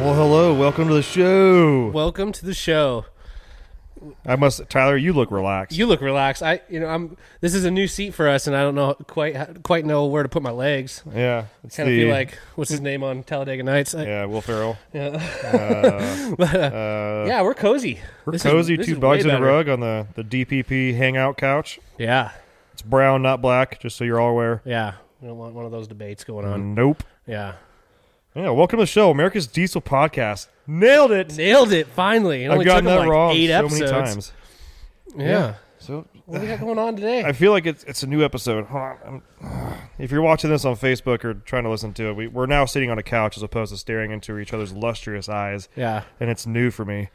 Well, hello, welcome to the show. Welcome to the show. I must, Tyler. You look relaxed. You look relaxed. I, you know, I'm. This is a new seat for us, and I don't know quite quite know where to put my legs. yeah, it's Kind of the- feel like what's his name on Talladega Nights. I- yeah, Will Ferrell. yeah. Uh, But, uh, uh, yeah, we're cozy. we're This is- cozy. this two is way bugs in a better. rug on the the DPP hangout couch. Yeah, It's brown, not black. Just so you're all aware. yeah. We don't want one of those debates going on. Nope. Yeah, Yeah, welcome to the show, America's Diesel Podcast. Nailed it. nailed it finally. It I've only gotten took that them like wrong eight so episodes. many times. Yeah. So What do we got going on today? I feel like it's it's a new episode. Hold on. I'm- if you're watching this on Facebook or trying to listen to it, we, we're now sitting on a couch as opposed to staring into each other's lustrous eyes, yeah. and it's new for me.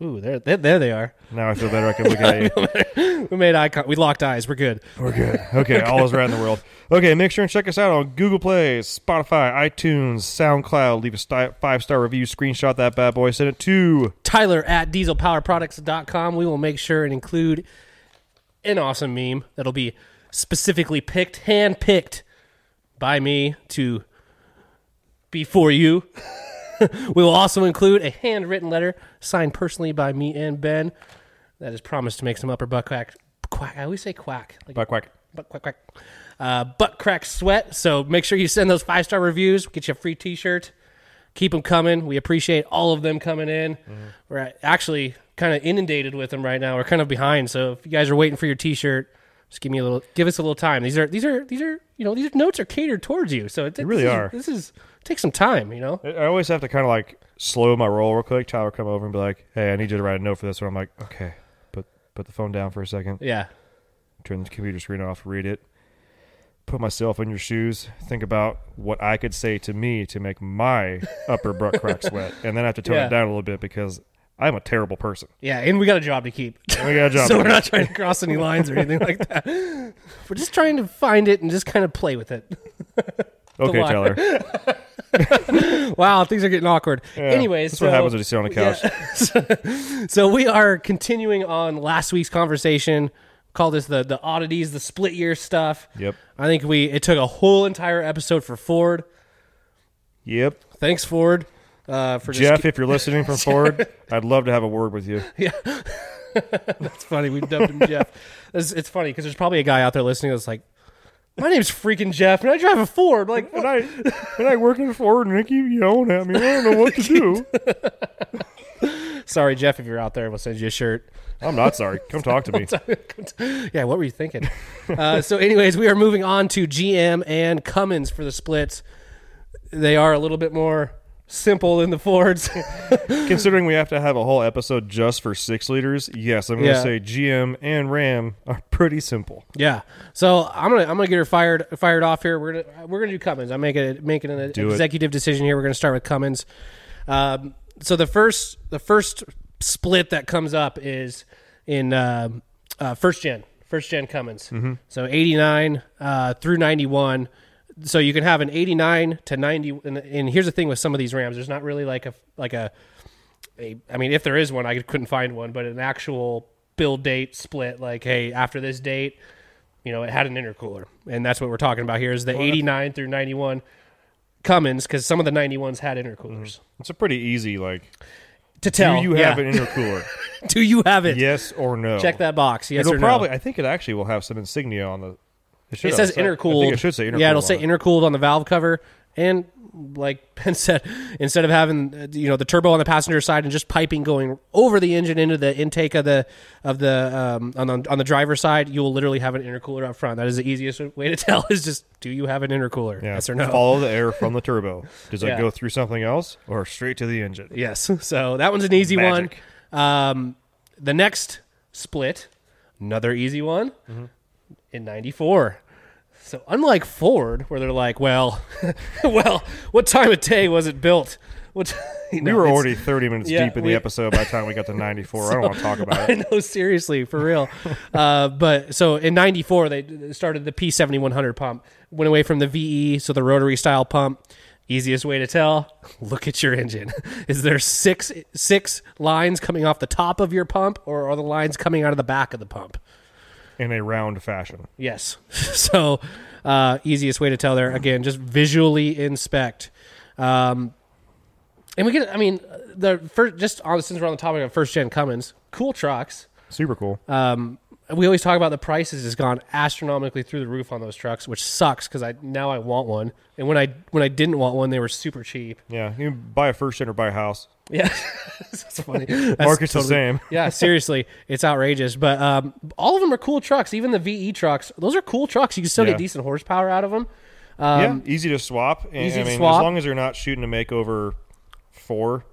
Ooh, there, there, there they are. Now I feel better. I can look at you. We made eye contact. We locked eyes. We're good. We're good. Okay, all is right in the world. Okay, make sure and check us out on Google Play, Spotify, iTunes, SoundCloud. Leave a sti- five star review, screenshot that bad boy, send it to. Tyler at dieselpowerproducts.com. We will make sure and include an awesome meme that'll be specifically picked, hand picked by me to be for you. we will also include a handwritten letter signed personally by me and Ben that is promised to make some upper butt crack. Quack. I always say quack. Like Quack quack. butt quack quack. Uh, butt crack sweat. So make sure you send those five star reviews. Get you a free t shirt. Keep them coming. We appreciate all of them coming in. We're actually kind of inundated with them right now. We're kind of behind. So if you guys are waiting for your t shirt, just give me a little. Give us a little time. These are these are these are you know these notes are catered towards you. So it, They really this is- are. This is take some time. You know. I always have to kind of like slow my roll real quick. Tyler will come over and be like, "Hey, I need you to write a note for this." And I'm like, "Okay, put put the phone down for a second. Yeah. Turn the computer screen off. Read it. Put myself in your shoes. Think about what I could say to me to make my upper butt crack sweat, and then I have to tone Yeah. it down a little bit because I'm a terrible person. Yeah, and we got a job to keep. We got a job. so we're not trying to cross any lines or anything like that. We're just trying to find it and just kind of play with it. okay. Tyler. Wow, things are getting awkward. Yeah, Anyways, that's so, what happens when you sit on a couch. Yeah. so we are continuing on last week's conversation. Call this the the oddities, the split year stuff. Yep. I think we it took a whole entire episode for Ford. Yep. Thanks, Ford, uh, for just Jeff, if you're listening from Ford, I'd love to have a word with you. Yeah, it's funny. We dubbed him Jeff. It's, it's funny because there's probably a guy out there listening that's like, "My name's freaking Jeff, and I drive a Ford." Like, And I and I work in Ford, and they keep yelling at me. I don't know what to do. sorry, Jeff, if you're out there, we'll send you a shirt. I'm not sorry. Come talk to me. yeah, what were you thinking? uh, so, anyways, we are moving on to GM and Cummins for the splits. They are a little bit more simple in the Fords. Considering we have to have a whole episode just for six liters, yes, I'm going to Yeah. say GM and Ram are pretty simple. yeah. So I'm gonna I'm gonna get her fired fired off here. We're gonna we're gonna do Cummins. I'm making making an Do it. executive decision here. We're gonna start with Cummins. Um, so the first the first split that comes up is in um uh, first gen first gen Cummins. Mm-hmm. So 89 uh, through 91. So you can have an 89 to 90. And, and here's the thing with some of these Rams, there's not really like a like a a, I mean, if there is one, I couldn't find one, but an actual build date split, like, hey, after this date, you know, it had an intercooler, and that's what we're talking about here is the 89 through 91 Cummins, because some of the 91s had intercoolers. Mm-hmm. It's a pretty easy, like, To tell, do you yeah. have an intercooler? do you have it? yes or no? Check that box. Yes It'll or probably, no. I think it actually will have some insignia on the. Should It says intercooled. It should say intercooled. Yeah, it'll say it. intercooled on the valve cover, and like Ben said, instead of having uh, you know the turbo on the passenger side and just piping going over the engine into the intake of the of the um, on the on the driver's side, you will literally have an intercooler up front. That is the easiest way to tell. Is just do you have an intercooler? Yeah. Yes or no? Follow the air from the turbo. Does it go through something else or straight to the engine? Yes. So that one's an easy Magic. one. Um, the next split, another easy one Mm-hmm. In '94. So unlike Ford, where they're like, well, well, what time of day was it built? What you We were already 30 minutes yeah, deep in we- the episode by the time we got to 94. I don't want to talk about it. know, seriously, for real. uh, but so in '94, they started the P7100 pump. Went away from the VE, so the rotary style pump. Easiest way to tell: look at your engine. Is there six six lines coming off the top of your pump, or are the lines coming out of the back of the pump? In a round fashion. Yes. so uh, easiest way to tell there again, just visually inspect. Um, and we get, I mean, the first just on since we're on the topic of first gen Cummins, cool trucks. Super cool. Um, we always talk about the prices has gone astronomically through the roof on those trucks, which sucks because I now I want one, and when I when I didn't want one, they were super cheap. yeah. You can buy a first gen or buy a house. Yeah, that's funny. That's Market's the same. yeah, seriously, it's outrageous. But um, all of them are cool trucks. Even the VE trucks, those are cool trucks. You can still Yeah. get decent horsepower out of them. Um, yeah. Easy to swap. And, easy I to swap. as long as you're not shooting to make over four,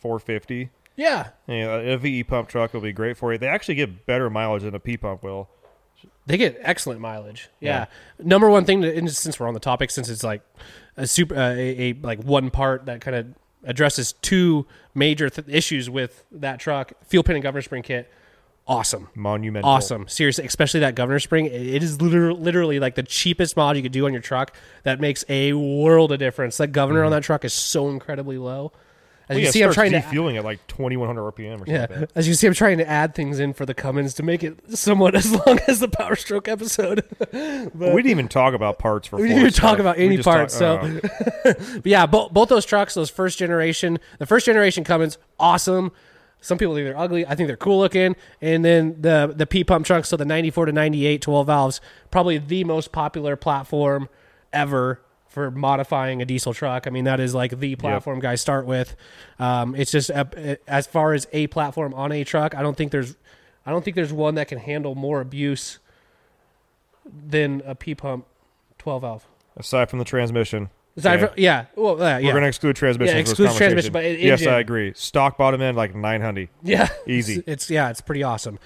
450. Yeah. You know, a VE pump truck will be great for you. They actually get better mileage than a P pump will. They get excellent mileage. Yeah. Number one thing, to, and since we're on the topic, since it's like a super, uh, a, a like one part that kind of addresses two major th- issues with that truck: fuel pin and governor spring kit. Awesome, Monumental. awesome, seriously. Especially that governor spring. It- is literally, literally like the cheapest mod you could do on your truck. That makes a world of difference. That governor on that truck is so incredibly low. As Well, you yeah, see, I'm trying to defueling at like 2100 RPM or something. yeah, like as you see, I'm trying to add things in for the Cummins to make it somewhat as long as the Power Stroke episode. we didn't even talk about parts for We didn't even talk about any just talk- parts. so, oh. but yeah, both both those trucks, those first generation, the first generation Cummins, awesome. Some people think they're ugly. I think they're cool looking. And then the the P pump trucks, so the 94 to 98 12 valves, probably the most popular platform ever for modifying a diesel truck. I mean, that is like the platform guys start with. Um, it's just a, as far as a platform on a truck, I don't think there's I don't think there's one that can handle more abuse than a P pump 12 valve. aside from the transmission. Aside yeah. from- yeah. Well, uh, yeah. We're going to exclude transmission. Yeah, excludes transmission, but yes, I agree. Stock bottom end like 900. yeah. Easy. It's, it's yeah, it's pretty awesome.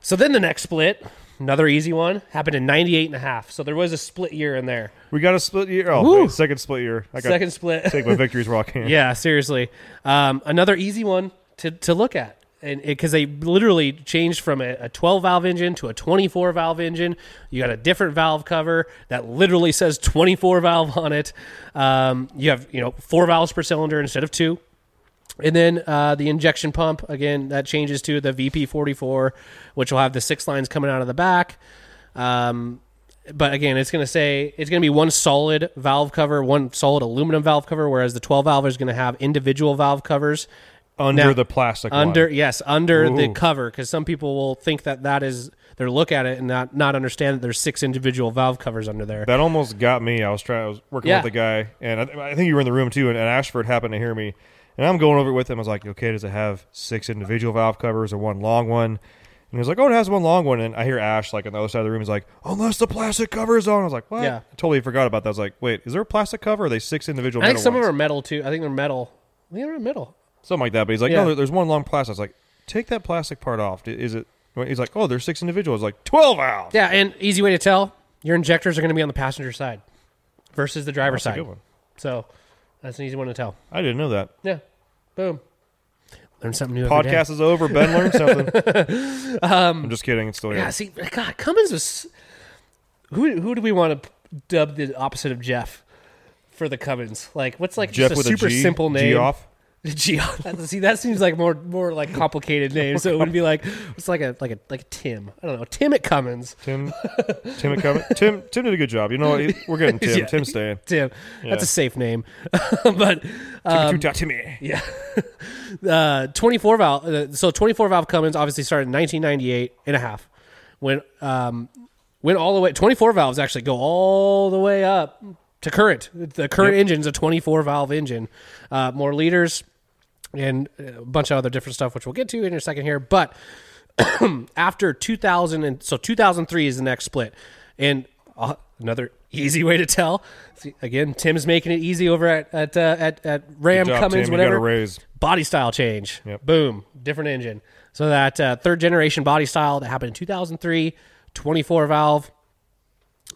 So then the next split, another easy one, happened in 98 and a half. So there was a split year in there. We got a split year. Oh, wait, second split year. I got Second split. take my victories while I can. yeah, seriously. Um, another easy one to, to look at. And because they literally changed from a, a 12 valve engine to a 24 valve engine, you got a different valve cover that literally says 24 valve on it. Um, you have you know four valves per cylinder instead of two. And then uh, the injection pump again that changes to the VP44, which will have the six lines coming out of the back. Um, but again, it's going to say it's going to be one solid valve cover, one solid aluminum valve cover, whereas the 12 valve is going to have individual valve covers Under Now, the plastic under line. yes under the cover because some people will think that that is they look at it and not not understand that there's six individual valve covers under there. That almost got me. I was trying. I was working Yeah. with a guy, and I, I think you were in the room too. And, and Ashford happened to hear me, and I'm going over it with him. I was like, "Okay, does it have six individual valve covers or one long one?" And he was like, "Oh, it has one long one." And I hear Ash like on the other side of the room. He's like, "Unless the plastic cover is on." I was like, "What?" Yeah. I totally forgot about that. I was like, "Wait, is there a plastic cover? Or are they six individual?" I think metal some of ones? them are metal too. I think they're metal. I think they're metal. something like that. But he's like, Yeah. "No, there- there's one long plastic." I was like, "Take that plastic part off. Is it?" He's like, "Oh, there's six individuals." Like twelve valves. Yeah, and easy way to tell your injectors are going to be on the passenger side versus the driver's That's a side. good one. So that's an easy one to tell. I didn't know that. Yeah, boom. Learn something new. every day. Podcast is over. Ben learned something. I'm just kidding. It's still here. Um, Yeah, see, God, Cummins was. Who who do we want to dub the opposite of Jeff for the Cummins? Like, what's like Jeff just a with super a G, simple name? Geoff. See, that seems like more more like complicated name. So it would be like it's like a like a like a Tim. I don't know, Tim at Cummins. Tim, Tim, at Cummins- Tim, Tim did a good job. You know, what? we're getting Tim. Yeah. Tim's staying. Tim. Yeah. That's a safe name, but Timmy, Timmy. Yeah. uh, 24 valve. Uh, so 24 valve Cummins obviously started in 1998 and a half. When um, went all the way. 24 valves actually go all the way up to current. The current Yep. engine is a 24 valve engine. Uh, more liters and a bunch of other different stuff, which we'll get to in a second here. But after 2000 and so 2003 is the next split, and uh, another easy way to tell. See, again, Tim's making it easy over at at uh, at, at Ram job, Cummins, Tim. Whatever got a raise. body style change. Yep. Boom, different engine. So that uh, third generation body style that happened in 2003, 24 valve,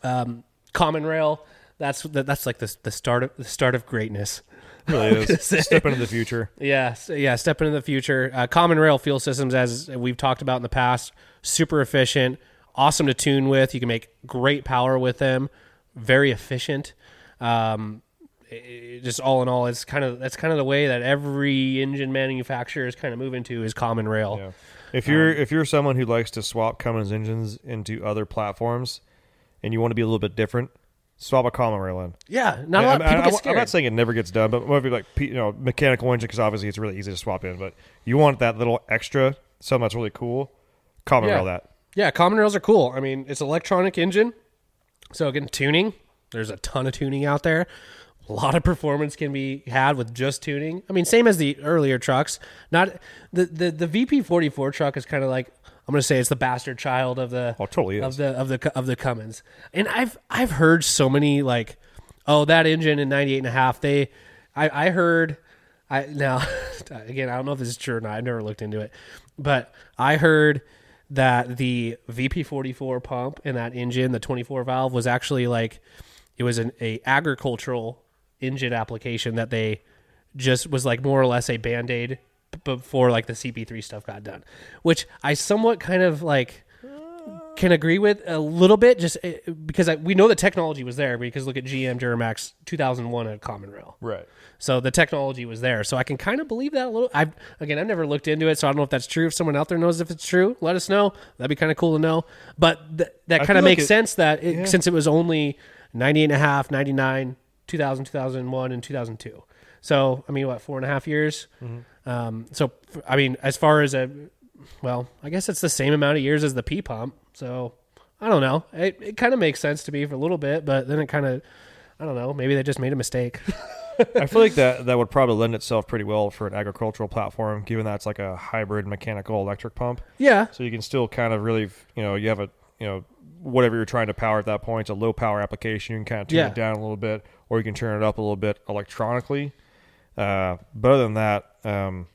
um, common rail. That's that, that's like the the start of the start of greatness. really is. Step into the future. Yeah, yeah. Step into the future. Uh, common rail fuel systems, as we've talked about in the past, super efficient, awesome to tune with. You can make great power with them. Very efficient. Um, it- just all in all, it's kind of that's kind of the way that every engine manufacturer is kind of moving to is common rail. Yeah. If you're Um, if you're someone who likes to swap Cummins engines into other platforms, and you want to be a little bit different, swap a common rail in. Yeah, not a lot. I- People I- I'm not saying it never gets done, but maybe like you know mechanical engine because obviously it's really easy to swap in. But you want that little extra, something that's really cool. Common Yeah. rail that. Yeah, common rails are cool. I mean, it's electronic engine. So again, tuning. There's a ton of tuning out there. A lot of performance can be had with just tuning. I mean, same as the earlier trucks. Not the the, the VP44 truck is kind of like I'm going to say it's the bastard child of the Oh, totally of the of the of the Cummins. And I've I've heard so many like oh that engine in 98 and a half they I I heard I now again I don't know if this is true or not. I've never looked into it. But I heard that the VP44 pump in that engine, the 24 valve was actually like it was an a agricultural engine application that they just was like more or less a band-aid before like the CP3 stuff got done, which I somewhat kind of like can agree with a little bit just uh, because I, we know the technology was there because look at GM Duramax 2001 at Common Rail. Right. So the technology was there. So I can kind of believe that a little. I've again, I've never looked into it, so I don't know if that's true. If someone out there knows if it's true, let us know. That'd be kind of cool to know. But th- that kind of feel like makes it- sense that it, yeah. since it was only 98 and a half, 99, 2000, 2001, and 2002. So I mean, what four and a half years? Mm-hmm. Um, so I mean, as far as a well, I guess it's the same amount of years as the P pump. So I don't know. It, it kind of makes sense to me for a little bit, but then it kind of, I don't know. Maybe they just made a mistake. I feel like that that would probably lend itself pretty well for an agricultural platform, given that it's like a hybrid mechanical electric pump. yeah. So you can still kind of really, you know, you have a, you know, whatever you're trying to power at that point, it's a low power application. You can kind of turn Yeah. it down a little bit, or you can turn it up a little bit electronically. Uh, but other than that, um,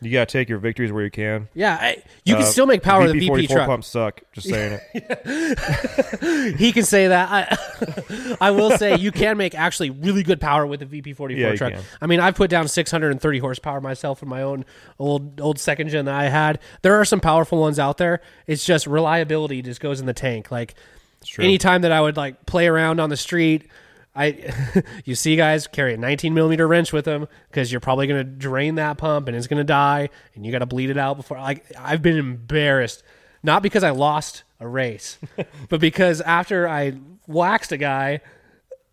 you got to take your victories where you can. Yeah, I, you can Uh, still make power with a VP VP44 truck. pumps suck. Just saying it. He can say that. I, I will say you can make actually really good power with a VP44 truck. can. I mean, I've put down 630 horsepower myself in my own old old second gen that I had. There are some powerful ones out there. It's just reliability just goes in the tank. Like anytime that I would like play around on the street. I, you see guys carry a 19 millimeter wrench with them because you're probably going to drain that pump and it's going to die and you got to bleed it out before. Like I've been embarrassed, not because I lost a race, but because after I waxed a guy,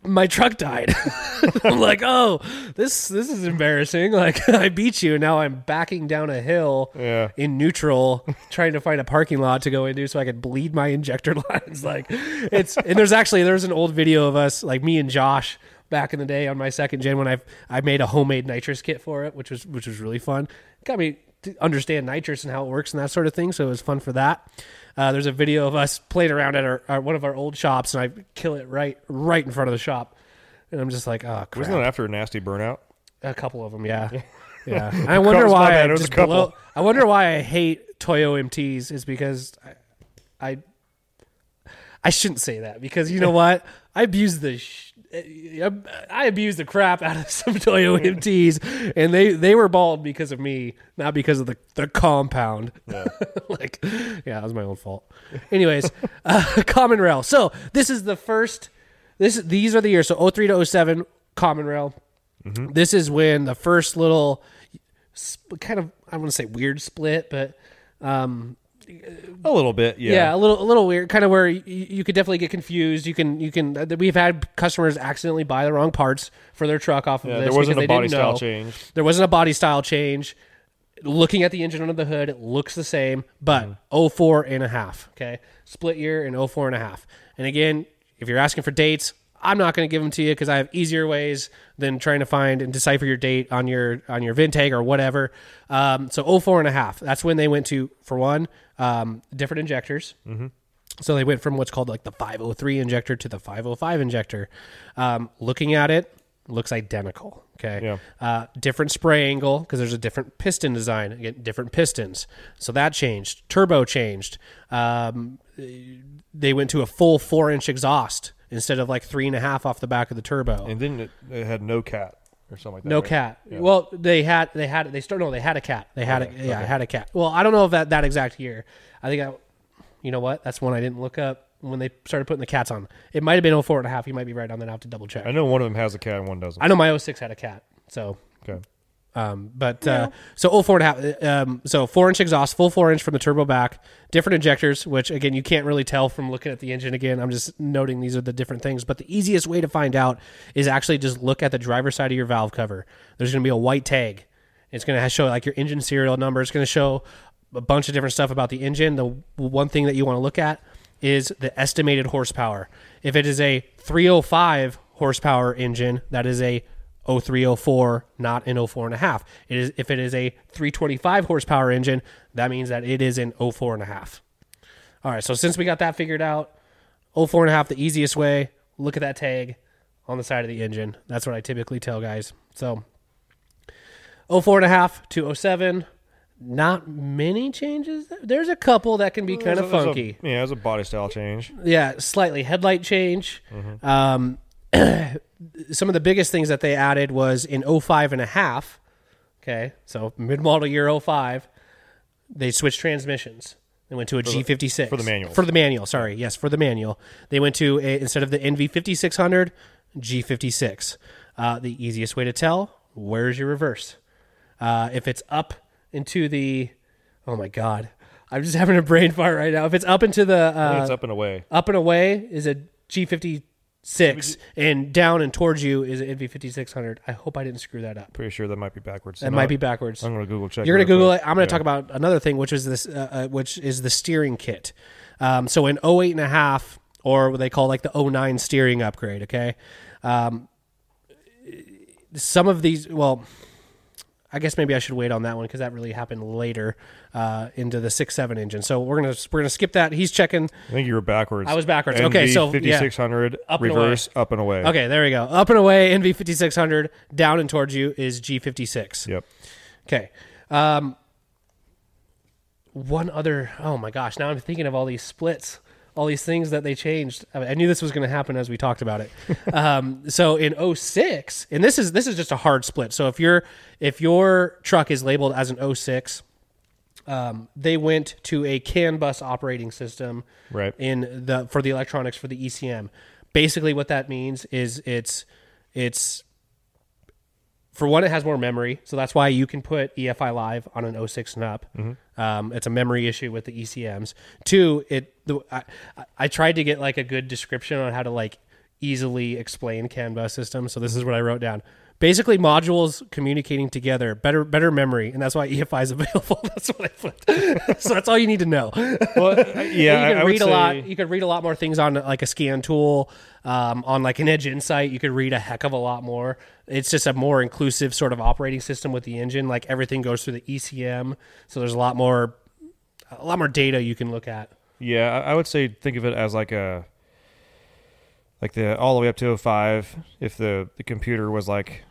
my truck died. I'm like, oh, this this is embarrassing. Like I beat you, and now I'm backing down a hill Yeah. in neutral, trying to find a parking lot to go into so I could bleed my injector lines. Like it's and there's actually there's an old video of us, like me and Josh back in the day on my second gen when I I made a homemade nitrous kit for it, which was which was really fun. Got me to understand nitrous and how it works and that sort of thing. So it was fun for that. Uh, there's a video of us playing around at our, our one of our old shops, and I kill it right right in front of the shop, and I'm just like, oh crap. Wasn't that after a nasty burnout? A couple of them, yeah, yeah. I wonder why. bad, I, it was a just blow- I wonder why I hate Toyo MTs is because I, I, I shouldn't say that because you know what? I abuse the. Sh- I abused the crap out of some Toyo MTs, and they they were bald because of me, not because of the the compound. like, yeah, that was my own fault. Anyways, uh, Common Rail. So this is the first. This these are the years. So 03 to 07, Common Rail. This is when the first little sp- kind of I don't want to say weird split, but um, A little bit, yeah. yeah. a little a little weird, kind of where you, you could definitely get confused. You can you can uh, we've had customers accidentally buy the wrong parts for their truck off of Yeah, this there wasn't because a they body didn't style know. change. There wasn't a body style change. Looking at the engine under the hood, it looks the same, but Mm. 04 and a half. Okay. Split year and 04 and a half. And again, if you're asking for dates, I'm not going to give them to you because I have easier ways than trying to find and decipher your date on your on your VIN tag or whatever. Um, so 04 and a half. That's when they went to, for one, um, different injectors. So they went from what's called like the 503 injector to the 505 injector. Um, looking at it, looks identical. Okay. Yeah. Uh, different spray angle because there's a different piston design. Again, different pistons. So that changed. Turbo changed. Um, they went to a full four inch exhaust instead of like three and a half off the back of the turbo. And then it, it had no cat or something like that. No right? cat. Yeah. Well, they had they had they started no they had a cat. They had Okay, a, yeah, okay. Had a cat. Well, I don't know if that that exact year. I think I you know what? That's one I didn't look up when they started putting the cats on. It might have been 04 and a half. You might be right on that. I have to double check. I know one of them has a cat and one doesn't. I know my 06 had a cat. So okay. Um, but uh, so 04 and a half. Um, so four inch exhaust, full four inch from the turbo back, different injectors, which again you can't really tell from looking at the engine. Again, I'm just noting these are the different things. But the easiest way to find out is actually just look at the driver's side of your valve cover. There's going to be a white tag. It's going to show like your engine serial number. It's going to show a bunch of different stuff about the engine. The one thing that you want to look at is the estimated horsepower. If it is a 305 horsepower engine, that is a 0304, not an 04 and a half. It is if it is a 325 horsepower engine, that means that it is an 04 and a half. All right, so since we got that figured out, 04 and a half the easiest way, look at that tag on the side of the engine. That's what I typically tell guys. So 04 and a half to 07, not many changes. There's a couple that can be kind of there's a- funky. yeah, it's a body style change. Yeah, slightly headlight change. Mm-hmm. Um, some of the biggest things that they added was in 05 and a half. Okay, so mid model year 05, they switched transmissions. They went to a G56 for the manual. For the manual, sorry, yes, for the manual. They went to a, instead of the NV5600, G56. Uh, the easiest way to tell where's your reverse. Uh, if it's up into the, oh my god, I'm just having a brain fart right now. If it's up into the uh, it's up and away. up and away is a G56, and down and towards you is an NV5600. I hope I didn't screw that up. Pretty sure that might be backwards. That might be backwards. I'm gonna Google check. You're going to Google it. I'm going to Yeah. talk about another thing, which is this, uh, uh, which is the steering kit. Um, so an 08 and a half, or what they call like the 09 steering upgrade. Okay, um, some of these, well. I guess maybe I should wait on that one because that really happened later uh, into the six seven engine. So we're gonna we're gonna skip that. He's checking. I think you were backwards. I was backwards. Okay, so. 5600 Up and reverse up and away. Okay, there we go. Up and away, NV fifty six hundred. Down and towards you is G fifty six. Yep. Okay. Um, one other. Oh my gosh! Now I'm thinking of all these splits, all these things that they changed. I, I knew this was going to happen as we talked about it. um, so in 06, and this is this is just a hard split. So if your if your truck is labeled as an 06, um, they went to a CAN bus operating system Right. in the for the electronics for the ECM. Basically, what that means is it's it's for one, it has more memory, so that's why you can put EFI Live on an 06 and up. Um, it's a memory issue with the ECMs. Two, it the, I, I- tried to get like a good description on how to like easily explain CAN bus system. So this is what I wrote down: basically modules communicating together, better better memory, and that's why EFI is available. that's what I put. so that's all you need to know. Well, yeah, And you I, can I read a say, lot. You could read a lot more things on like a scan tool, um, on like an Edge Insight. You could read a heck of a lot more. It's just a more inclusive sort of operating system with the engine. Like everything goes through the ECM, so there's a lot more, a lot more data you can look at. Yeah, I would say think of it as like a like the all the way up to 05 if the the computer was like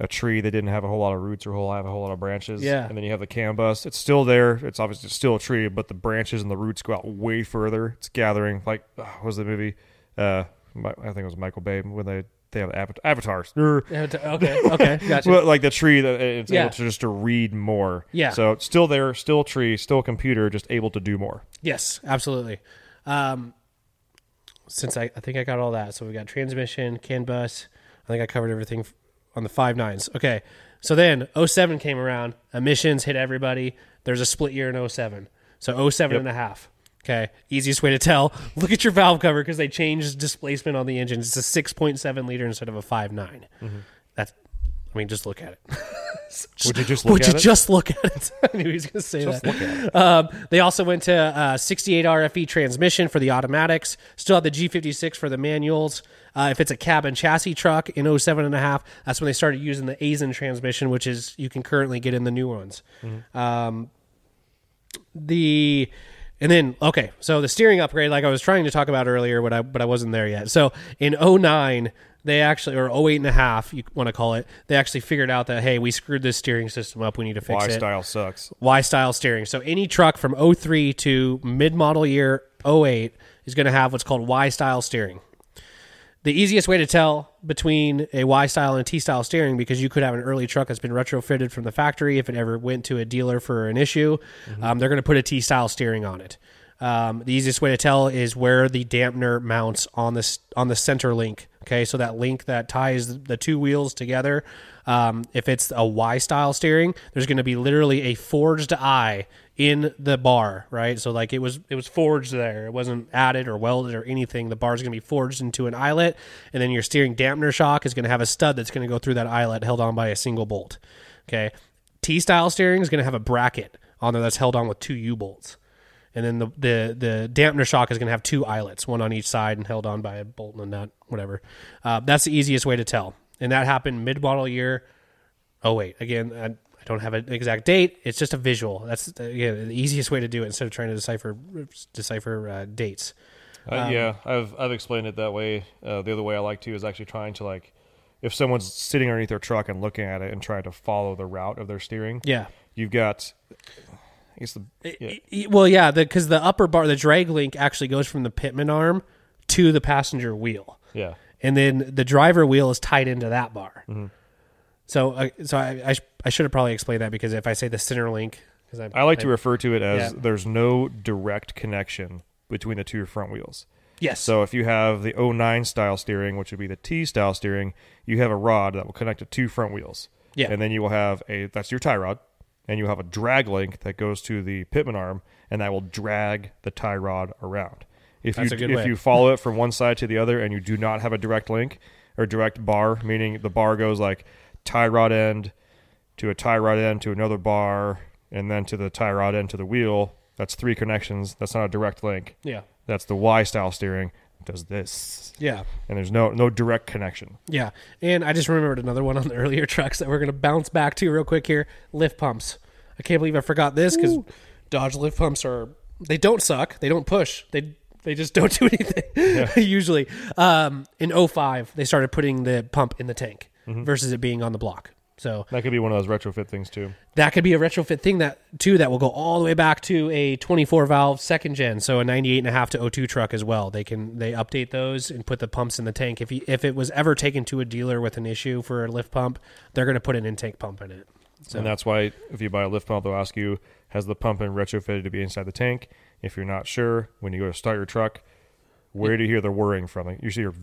a tree that didn't have a whole lot of roots or whole have a whole lot of branches. Yeah. And then you have the CAN bus. It's still there. It's obviously still a tree, but the branches and the roots go out way further. It's gathering like what was the movie? Uh I think it was Michael Bay when they they have avat- avatars. Er, Okay, okay, gotcha. well, like the tree that it's Yeah. able to just to read more. Yeah. So it's still there, still a tree, still a computer, just able to do more. Yes, absolutely. Um, since I, I think I got all that, so we got transmission, CAN bus. I think I covered everything on the five nines. Okay, so then 07 came around. Emissions hit everybody. There's a split year in 07. So 07 Yep. and a half. Okay, easiest way to tell. Look at your valve cover because they changed displacement on the engine. It's a 6.7 liter instead of a 5.9. That's, I mean, just look at it. Would you just look Would at you it? just look at it? I knew he was going to say that. Um, they also went to uh, 68 RFE transmission for the automatics. Still had the G56 for the manuals. Uh, if it's a cab and chassis truck in 07 and a half, that's when they started using the Aisin transmission, which is you can currently get in the new ones. Um, the and then okay, so the steering upgrade, like I was trying to talk about earlier, but I but I wasn't there yet. So in 09, they actually or 08 and a half, you want to call it, they actually figured out that hey, we screwed this steering system up. We need to fix Y it. Y style sucks. Y style steering. So any truck from 03 to mid model year 08 is going to have what's called Y style steering. The easiest way to tell between a Y style and a T style steering, because you could have an early truck that's been retrofitted from the factory. If it ever went to a dealer for an issue, um, they're going to put a T style steering on it. Um, the easiest way to tell is where the dampener mounts on this on the center link. Okay, so that link that ties the two wheels together. Um, if it's a Y style steering, there's going to be literally a forged eye in the bar, right? So like it was it was forged there. It wasn't added or welded or anything. The bar is going to be forged into an eyelet, and then your steering dampener shock is going to have a stud that's going to go through that eyelet held on by a single bolt. Okay, T style steering is going to have a bracket on there that's held on with two U bolts. And then the, the, the dampener shock is going to have two eyelets, one on each side and held on by a bolt and a nut, whatever. Uh, that's the easiest way to tell. And that happened mid model year. Oh, wait. Again, I, I don't have an exact date. It's just a visual. That's uh, again, the easiest way to do it instead of trying to decipher decipher uh, dates. Uh, yeah, I've I've explained it that way. Uh, the other way I like to is actually trying to like, if someone's sitting underneath their truck and looking at it and trying to follow the route of their steering. Yeah. You've got, I guess the yeah, Well, yeah, because the, upper bar, the drag link actually goes from the pitman arm to the passenger wheel. yeah. and then the driver wheel is tied into that bar. Mm-hmm. So, uh, so I, I, sh- I should have probably explained that because if I say the center link, because I, I like to refer to it as Yeah. there's no direct connection between the two front wheels. yes, So if you have the 09 style steering, which would be the T style steering, you have a rod that will connect to two front wheels. Yeah. And then you will have a that's your tie rod, and you have a drag link that goes to the pitman arm, and that will drag the tie rod around. If That's you a good if way. you follow it from one side to the other, and you do not have a direct link or direct bar, meaning the bar goes like tie rod end to a tie rod end to another bar, and then to the tie rod end to the wheel. That's three connections. That's not a direct link. yeah, That's the Y style steering. Does this, yeah, and there's no no direct connection. yeah. And I just remembered another one on the earlier trucks that we're going to bounce back to real quick here. Lift pumps. I can't believe I forgot this because Dodge lift pumps are they don't suck. They don't push. They they just don't do anything usually. Um, in 05, they started putting the pump in the tank Mm-hmm. versus it being on the block. So That could be one of those retrofit things too. that could be a retrofit thing that too that will go all the way back to a 24 valve second gen so a 98 and a half to O2 truck as well they can they update those and put the pumps in the tank if you, if it was ever taken to a dealer with an issue for a lift pump they're going to put an in tank pump in it so And that's why if you buy a lift pump, they'll ask you, has the pump been retrofitted to be inside the tank? If you're not sure, when you go to start your truck, where do you hear the whirring from? Like, usually you're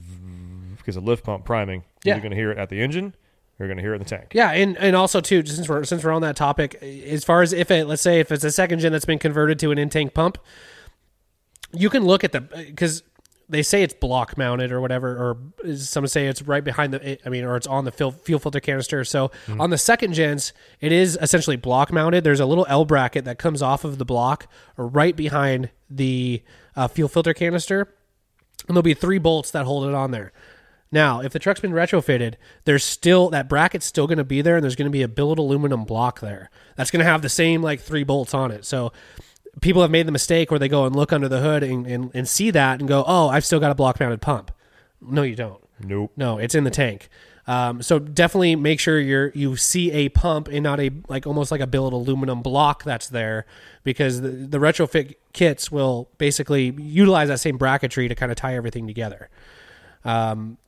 because the lift pump priming, Yeah. you're going to hear it at the engine, you're going to hear it in the tank. yeah and, and also too since we're since we're on that topic as far as if it let's say if it's a second gen that's been converted to an in tank pump you can look at the because they say it's block mounted or whatever, or some say it's right behind the. I mean, or it's on the fuel, fuel filter canister. So on the second gens, it is essentially block mounted. There's a little L bracket that comes off of the block, right behind the uh, fuel filter canister, and there'll be three bolts that hold it on there. Now, if the truck's been retrofitted, there's still that bracket's still going to be there, and there's going to be a billet aluminum block there. That's going to have the same like three bolts on it. So people have made the mistake where they go and look under the hood and, and, and see that and go, oh, I've still got a block mounted pump. No, you don't. Nope. No, it's in the tank. Um, so definitely make sure you're you see a pump and not a like almost like a billet aluminum block that's there because the, the retrofit kits will basically utilize that same bracketry to kind of tie everything together. Um,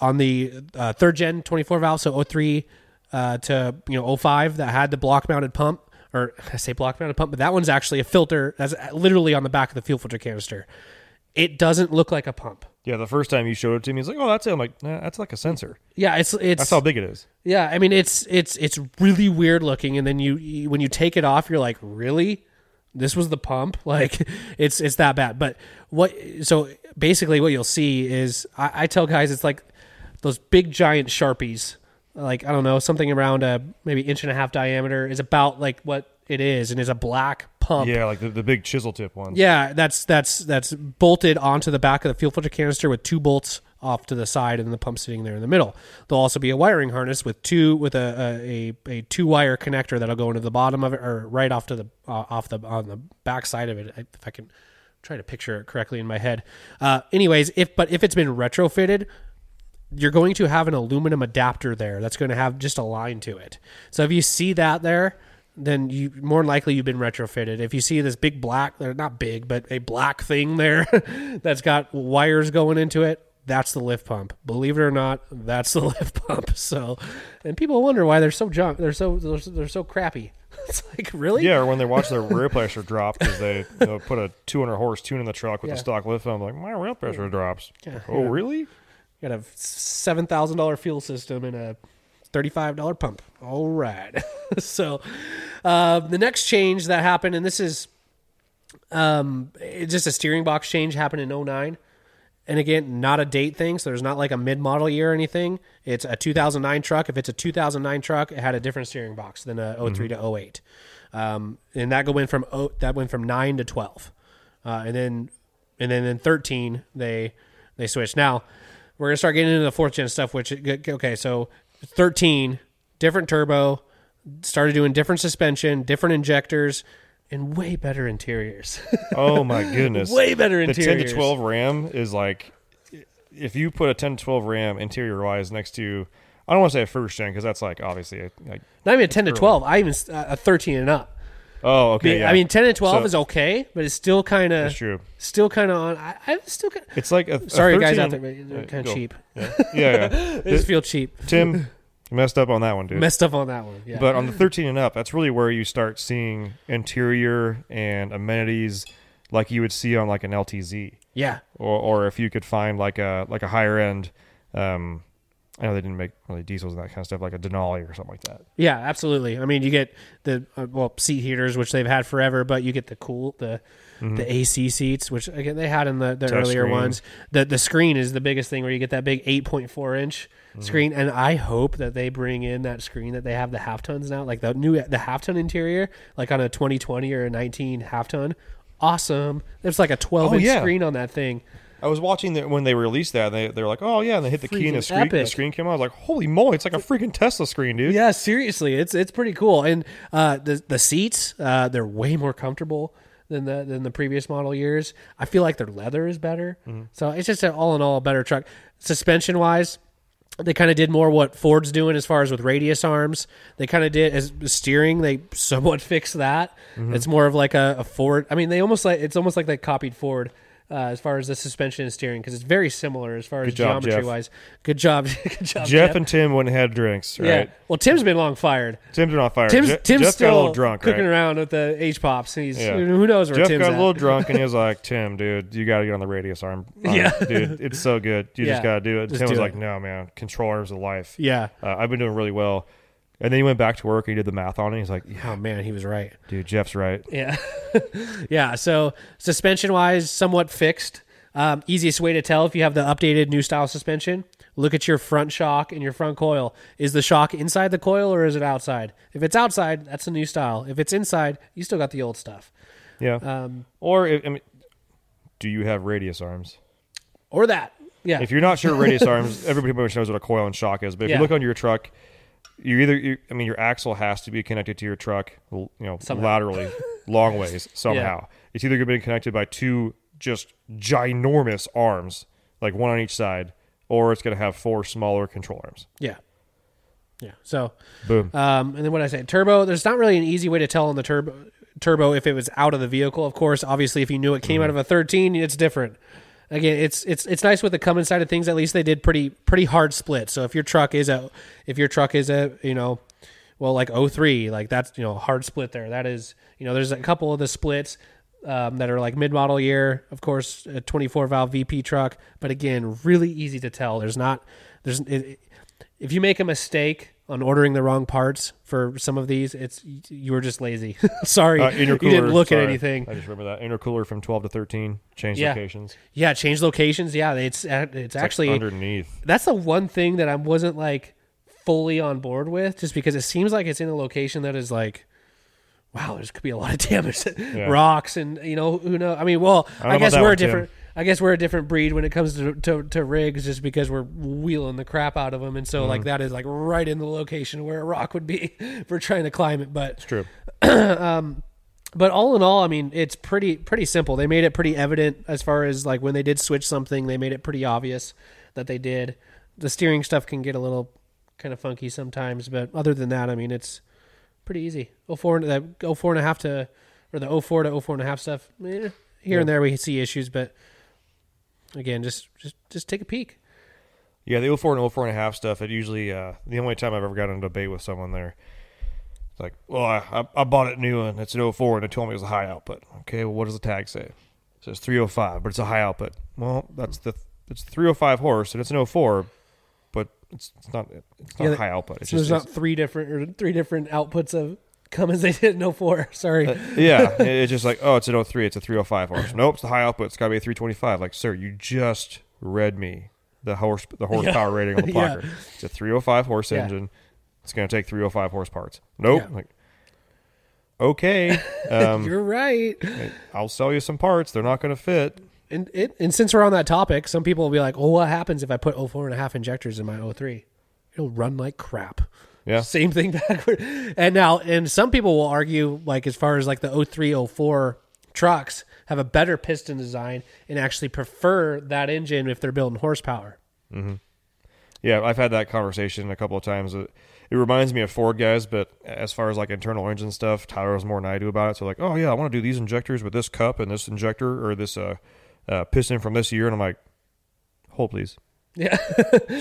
on the uh, third gen 24 valve, so 03 uh, to you know 05 that had the block mounted pump, or I say block mounted pump, but that one's actually a filter that's literally on the back of the fuel filter canister. It doesn't look like a pump. Yeah, the first time you showed it to me, he's like, "Oh, that's it." I'm like, nah, "That's like a sensor. Yeah, it's it's That's how big it is." Yeah, I mean it's it's it's really weird looking, and then you, you when you take it off, you're like, really, this was the pump? Like it's it's that bad. But what? So basically, what you'll see is I, I tell guys it's like those big giant sharpies, like I don't know something around a maybe inch and a half diameter is about like what it is, and is a black pump. Yeah, like the, the big chisel tip ones. Yeah, that's that's that's bolted onto the back of the fuel filter canister with two bolts off to the side and the pump sitting there in the middle. There'll also be a wiring harness with two with a a, a, a two wire connector that'll go into the bottom of it or right off to the uh, off the on the back side of it. If I can try to picture it correctly in my head. Uh, anyways, if but if it's been retrofitted, you're going to have an aluminum adapter there that's going to have just a line to it. So if you see that there, then you more likely you've been retrofitted. If you see this big black, not big, but a black thing there that's got wires going into it, that's the lift pump. Believe it or not, that's the lift pump. So, and people wonder why they're so junk. They're so they're, so- they're so crappy. It's like really, Yeah, or when they watch their rear pressure drop because they you know, put a 200 horse tune in the truck with Yeah. the stock lift pump, like my rear pressure drops. Yeah. Oh, Yeah. really? got a seven thousand dollar fuel system and a thirty five dollar pump. All right. so uh, the next change that happened, and this is um, it's just a steering box change happened in 09. And again, not a date thing, so there's not like a mid model year or anything. It's a 2009 truck. If it's a 2009 truck, it had a different steering box than a 3 to 08. Um, and that go went from oh, that went from nine to 12, uh, and then and then in 13 they they switched. Now we're gonna start getting into the fourth gen stuff. Which okay, so 13 different turbo, started doing different suspension, different injectors, and way better interiors. Oh my goodness. way better interiors. the interiors. 10 to 12 Ram is like if you put a 10 to 12 Ram interior wise next to I don't want to say a first gen because that's like obviously a, like Not even a 10 to 12. I even uh, a 13 and up. oh okay yeah. I mean, 10 and 12 So- is okay, but it's still kind of true. still kind of on. I, I'm still Kinda, It's like a, a Sorry, guys out there, but they're kind of cheap. Yeah, yeah. yeah. Just feel cheap. Tim messed up on that one, dude. Messed up on that one. Yeah. But on the 13 and up, that's really where you start seeing interior and amenities like you would see on like an LTZ, yeah, or or if you could find like a like a higher end. Um, I know they didn't make really diesels and that kind of stuff, like a Denali or something like that. yeah, absolutely. I mean, you get the uh, well seat heaters, which they've had forever, but you get the cool the the AC seats, which again they had in the, the Mm-hmm. Touch earlier screen. ones. The the screen is the biggest thing where you get that big 8.4 inch Mm-hmm. Screen, and I hope that they bring in that screen that they have the half tons now, like the new the half ton interior, like on a 2020 or a 19 half ton. Awesome! There's like a 12 Oh, inch yeah. screen on that thing. I was watching that when they released that. They they're like, oh yeah, and they hit the key and the Freaking screen, the screen came out. I was like, holy moly, it's like a freaking Tesla screen, dude. Yeah, seriously, it's it's pretty cool, and uh, the the seats uh, they're way more comfortable than the than the previous model years. I feel like their leather is better, so it's just an all in all better truck. Suspension wise, they kind of did more what Ford's doing as far as with radius arms. They kind of did as steering. They somewhat fixed that. Mm-hmm. It's more of like a, a Ford. I mean, they almost like it's almost like they copied Ford. Uh, as far as the suspension and steering, because it's very similar as far as job, geometry Jeff. wise. Good job, good job, Jeff and Tim went and had drinks, right? yeah. Well, Tim's been long fired. Tim's been on fire. Tim's, Je- Tim's Jeff still got a little drunk, cooking right? around with the H pops. He's Yeah. who knows where Tim's Jeff Tim's got at. a little drunk and he was like, "Tim, dude, you got to get on the radius arm. arm. Yeah. dude, it's so good. You Yeah. just got to do it." Just Tim was do like, "No, man, control arms of life. Yeah. Uh, I've been doing really well." And then he went back to work and he did the math on it. He's like, "Yeah, Oh man, he was right. dude, Jeff's right." Yeah. yeah. So suspension wise, somewhat fixed. Um, easiest way to tell if you have the updated new style suspension, look at your front shock and your front coil. Is the shock inside the coil or is it outside? If it's outside, that's the new style. If it's inside, you still got the old stuff. Yeah. Um, or I mean, do you have radius arms? or that. Yeah. If you're not sure radius arms, everybody pretty much knows what a coil and shock is. But if Yeah. you look on your truck, you either you, I mean your axle has to be connected to your truck, you know, Somehow. laterally, long ways somehow. It's either going to be connected by two just ginormous arms, like one on each side, or it's going to have four smaller control arms. yeah. Yeah. So, Boom. Um, and then what I say? Turbo. There's not really an easy way to tell on the turbo. Turbo if it was out of the vehicle. Of course, obviously, if you knew it came out of a 13, it's different. Again, it's it's it's nice with the Cummins side of things. At least they did pretty pretty hard split. So if your truck is a if your truck is a you know well like 03 like that's you know hard split there that is you know there's a couple of the splits um, that are like mid model year of course a 24 valve vp truck but again really easy to tell there's not there's it, if you make a mistake on ordering the wrong parts for some of these it's you were just lazy sorry Uh, intercooler, you didn't look sorry. at anything I just remember that intercooler from 12 to 13 change Yeah. locations. yeah change locations yeah it's it's, It's like actually underneath. that's the one thing that I wasn't like fully on board with, just because it seems like it's in a location that is like, wow, there's could be a lot of damage, rocks, and you know who know. I mean, well, I I, guess we're one, different. I guess we're a different breed when it comes to, to to rigs, just because we're wheeling the crap out of them, and so Mm-hmm. like that is like right in the location where a rock would be for trying to climb it. But It's true. but all in all, I mean, it's pretty pretty simple. They made it pretty evident as far as like when they did switch something, they made it pretty obvious that they did. The steering stuff can get a little kind of funky sometimes, but other than that, I mean, it's pretty easy. 04 and- that 04 and a half to or the 04 to 04 and a half stuff. eh, here and there we see issues, but again, just just just take a peek. Yeah, the 04 and 04 and a half stuff, it usually, uh, the only time I've ever gotten in a debate with someone there, it's like, well, I, I, I bought it new and it's an 04 and they told me it was a high output. Okay, well, what does the tag say? It says 305, but it's a high output. Well, that's the, it's 305 horse and it's an 04, but it's, it's not, it's not Yeah, high output. It's So there's just, not three different or three different outputs of Cummins they didn't 04. Sorry. it's- yeah, it's just like, oh, it's an 03, it's a 305 horse. Nope, it's the high output. It's got to be a 325. Like, sir, you just read me the horse, the horsepower rating on the Yeah. placard. It's a 305 horse Yeah. engine. It's going to take 305 horse parts. Nope. Yeah. Like, okay, um, You're right. I'll sell you some parts. They're not going to fit. And it, and since we're on that topic, some people will be like, "Oh, what happens if I put 04 and a half injectors in my 03? It'll run like crap." Yeah. Same thing backward. And now, and some people will argue, like as far as like the 03, 04 trucks have a better piston design and actually prefer that engine if they're building horsepower. Yeah, I've had that conversation a couple of times. It, it reminds me of Ford guys, but as far as like internal engine stuff, Tyler knows more than I do about it. So like, oh yeah, I want to do these injectors with this cup and this injector or this uh, uh, piston from this year, and I'm like, hold please, Yeah,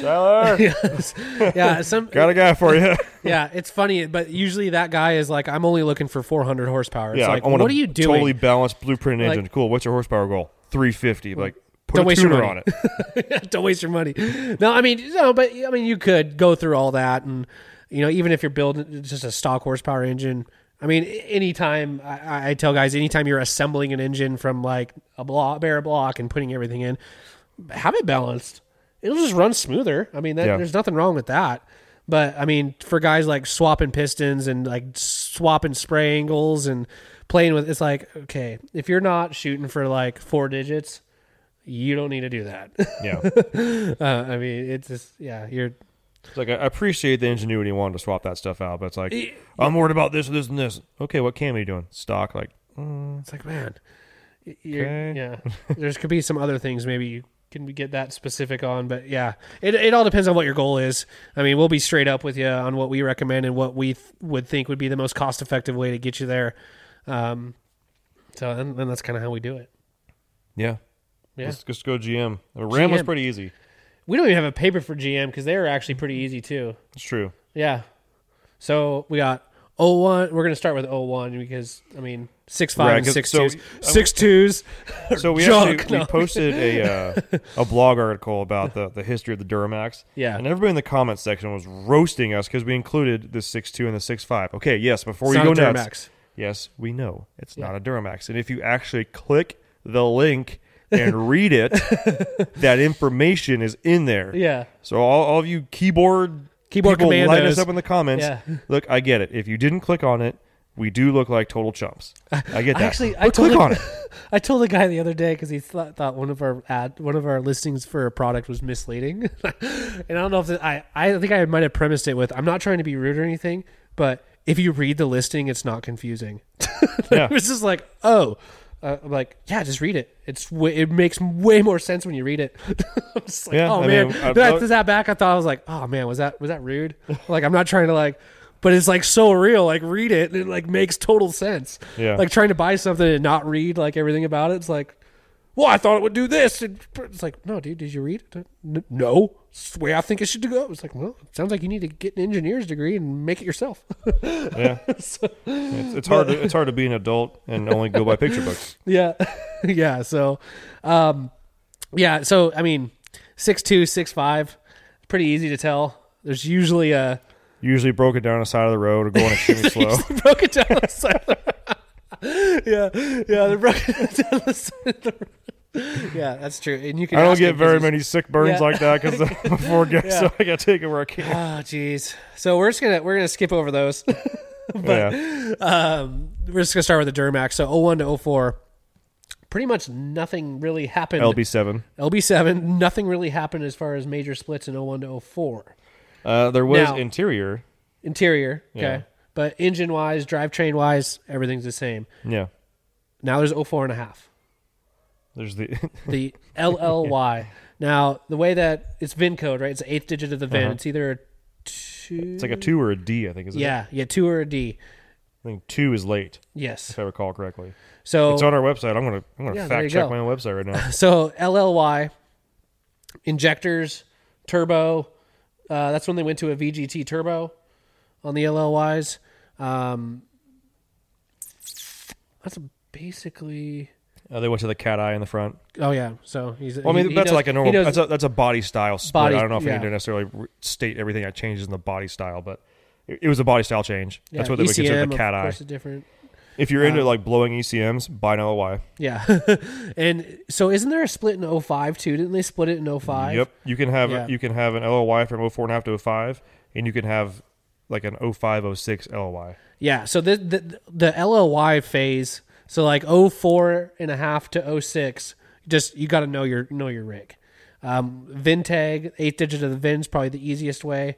Tyler, Yes. yeah. Some got a guy for you. yeah, it's funny, but usually that guy is like, "I'm only looking for 400 horsepower." It's yeah, like, I want what are you doing? Totally balanced blueprint Like- engine. Cool. What's your horsepower goal? 350. Like, put Don't a waste your tuner money. on it. Don't waste your money. No, I mean, no, but I mean, you could go through all that, and you know, even if you're building just a stock horsepower engine. I mean, anytime I, I tell guys, anytime you're assembling an engine from like a block, bare block, and putting everything in, have it balanced. It'll just run smoother. I mean, that, Yeah. there's nothing wrong with that. But I mean, for guys like swapping pistons and like swapping spray angles and playing with, it's like okay, if you're not shooting for like four digits, you don't need to do that. Yeah. Uh, I mean, it's just yeah, you're It's like I appreciate the ingenuity wanting to swap that stuff out, but it's like I'm worried about this, this, and this. Okay, what cam are you doing? Stock, like it's like man, you're, Okay. yeah. There's could be some other things maybe you can we get that specific on, but yeah, it it all depends on what your goal is. I mean, we'll be straight up with you on what we recommend and what we th- would think would be the most cost effective way to get you there. Um, so and, and that's kind of how we do it. yeah, Yeah. let's just go GM. Ram was GM. pretty easy. We don't even have a paper for GM because they are actually pretty easy too. It's true. Yeah. So we got 01. We're going to start with 01 because, I mean, six five Right, and 'cause- six so- twos. Six twos. So we Junk, actually we posted a uh, a blog article about the, the history of the Duramax. Yeah. and everybody in the comments section was roasting us because we included the six two and the six five. Okay, yes, before It's you go nuts, Duramax. yes, we know it's not a Duramax, and if you actually click the link and read it, that information is in there. Yeah. So all, all of you keyboard Keyboard people light commandos. us up in the comments. Yeah. Look, I get it. If you didn't click on it, we do look like total chumps. I get that. Actually, I but told click the- on it. I told the guy the other day because he thought, thought one of our ad, one of our listings for a product was misleading, and I don't know if it, I I think I might have premised it with I'm not trying to be rude or anything, but if you read the listing, it's not confusing. Yeah. it was just like oh. Uh, I'm like, yeah, just read it. It's way, it makes way more sense when you read it. I'm just like, Yeah, oh I man, mean, I- Then I back. I thought I was like, oh man, was that was that rude? like, I'm not trying to like, but it's like so real. Like, read it, and it like makes total sense. Yeah. Like trying to buy something and not read like everything about it. It's like, well, I thought it would do this. And it's like, no, dude, did you read it? No, it's the way I think it should go. It's like, well, it sounds like you need to get an engineer's degree and make it yourself. Yeah. it's, it's hard. To, it's hard to be an adult and only go by picture books. yeah, yeah. So, um, yeah. So I mean, six two, six five, pretty easy to tell. There's usually a Usually broken down the side of the road or going extremely slow. broken down the side. yeah, yeah, they're broken down the side. Of the yeah, that's true. And you can. I don't get very many sick burns Yeah. like that because before guests, Yeah. so I got to take it where I can. Oh, jeez. So we're just gonna we're gonna skip over those. yeah. um, we're just gonna start with the Duramax. So 01 to 04, pretty much nothing really happened. LB7. LB7, nothing really happened as far as major splits in 01 to 04. Uh, there was Now- interior. Interior, okay. But engine wise, drivetrain wise, everything's the same. Yeah. Now there's 04 and a half. There's the the LLY. Now, the way that it's VIN code, right? It's the eighth digit of the VIN. Uh-huh. It's either a two. it's like a two or a D, I think. Is yeah, yeah, two or a D. I think two is late, Yes. if I recall correctly. So It's on our website. I'm gonna I'm gonna Yeah, fact check go. my own website right now. So LLY injectors, turbo. Uh, that's when they went to a VGT turbo on the LLYs. Um, that's basically. Uh, they went to the cat eye in the front. Oh yeah, so he's. Well, I mean, he- he that's does- like a normal. That's a that's a body style split. Body- I don't know if yeah. I need to necessarily state everything that changes in the body style, but it, it was a body style change. That's what they would consider the cat eye. course, different. If you're into Uh, like blowing ECMs, buy an LLY. Yeah, and so isn't there a split in 05 too? Didn't they split it in 05? Yep, you can have Yeah. you can have an LLY from 04 and a half to 05, and you can have like an 05 06 LLY. Yeah, so the the, the LLY phase, so like 04 and a half to 06, just you got to know your know your rig. Um, VIN tag, eighth digit of the VIN is probably the easiest way,